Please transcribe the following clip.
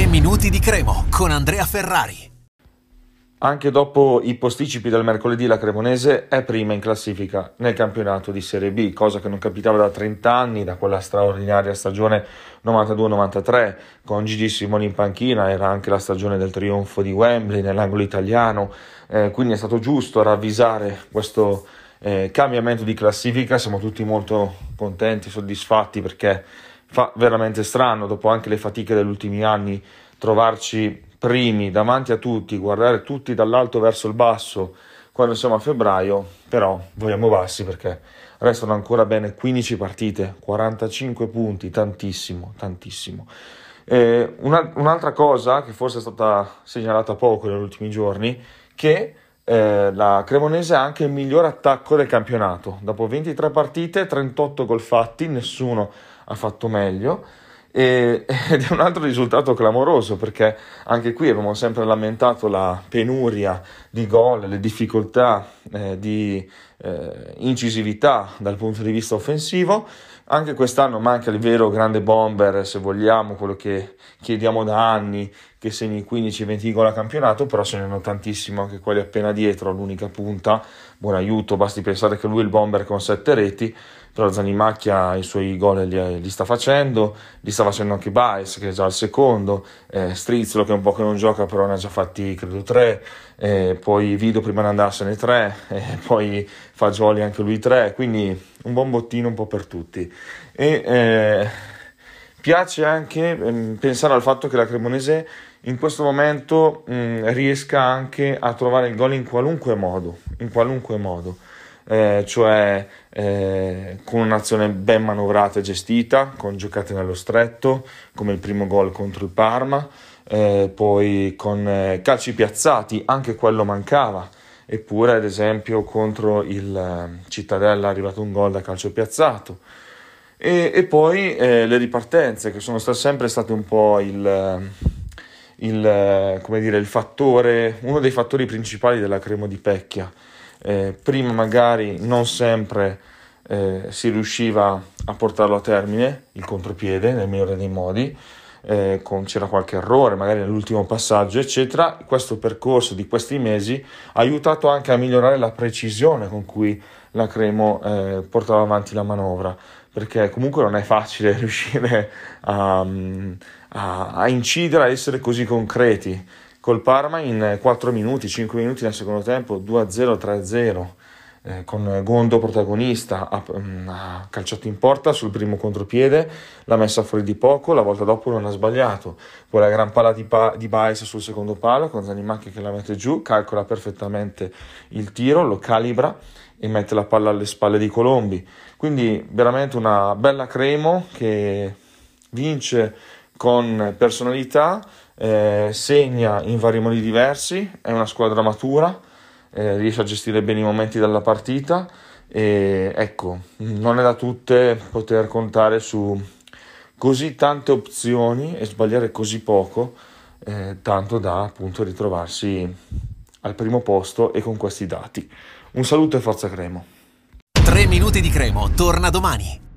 3 minuti di Cremo con Andrea Ferrari. Anche dopo i posticipi del mercoledì la Cremonese è prima in classifica nel campionato di Serie B, cosa che non capitava da 30 anni, da quella straordinaria stagione 92-93 con Gigi Simoni in panchina, era anche la stagione del trionfo di Wembley nell'angolo italiano, eh, quindi è stato giusto ravvisare questo eh, cambiamento di classifica, siamo tutti molto contenti, soddisfatti perché fa veramente strano dopo anche le fatiche degli ultimi anni trovarci primi davanti a tutti, guardare tutti dall'alto verso il basso quando siamo a febbraio, però vogliamo bassi perché restano ancora bene 15 partite, 45 punti, tantissimo, tantissimo. Eh, una, un'altra cosa che forse è stata segnalata poco negli ultimi giorni, che eh, la Cremonese ha anche il miglior attacco del campionato. Dopo 23 partite, 38 gol fatti, nessuno ha fatto meglio e, ed è un altro risultato clamoroso perché anche qui abbiamo sempre lamentato la penuria di gol, le difficoltà eh, di eh, incisività dal punto di vista offensivo. Anche quest'anno manca il vero grande bomber, se vogliamo, quello che chiediamo da anni, che segni 15-20 gol a campionato, però ce ne hanno tantissimo anche quelli appena dietro, l'unica punta, buon aiuto, basti pensare che lui è il bomber con 7 reti, però Zanimacchia i suoi gol li, li, sta facendo, li sta facendo anche Baez che è già al secondo, eh, Strizzolo che è un po' che non gioca però ne ha già fatti credo tre, eh, poi Vido prima di andarsene tre, eh, poi Fagioli anche lui tre, quindi un buon bottino un po' per tutti. E eh, piace anche ehm, pensare al fatto che la Cremonese in questo momento mh, mm, riesca anche a trovare il gol in qualunque modo, in qualunque modo eh, cioè eh, con un'azione ben manovrata e gestita, con giocate nello stretto, come il primo gol contro il Parma, eh, poi con eh, calci piazzati, anche quello mancava, eppure ad esempio contro il eh, Cittadella è arrivato un gol da calcio piazzato. E, e poi eh, le ripartenze che sono sempre state un po' il, il, dire, il fattore, uno dei fattori principali della Cremo di Pecchia eh, prima magari non sempre eh, si riusciva a portarlo a termine il contropiede nel migliore dei modi, eh, con, c'era qualche errore magari nell'ultimo passaggio eccetera, questo percorso di questi mesi ha aiutato anche a migliorare la precisione con cui la Cremo eh, portava avanti la manovra perché comunque non è facile riuscire a, a, a incidere, a essere così concreti col Parma in 4 minuti, 5 minuti nel secondo tempo, 2-0, 3-0. Eh, con Gondo protagonista, ha, mm, ha, calciato in porta sul primo contropiede, l'ha messa fuori di poco, la volta dopo non ha sbagliato. Poi la gran palla di, pa- di Baez sul secondo palo, con Zanimacchi che la mette giù, calcola perfettamente il tiro, lo calibra e mette la palla alle spalle di Colombi. Quindi veramente una bella Cremo che vince con personalità, eh, segna in vari modi diversi, è una squadra matura, eh, riesce a gestire bene i momenti della partita e ecco, non è da tutte poter contare su così tante opzioni e sbagliare così poco, eh, tanto da appunto ritrovarsi al primo posto e con questi dati. Un saluto e forza Cremo. 3 minuti di Cremo, torna domani.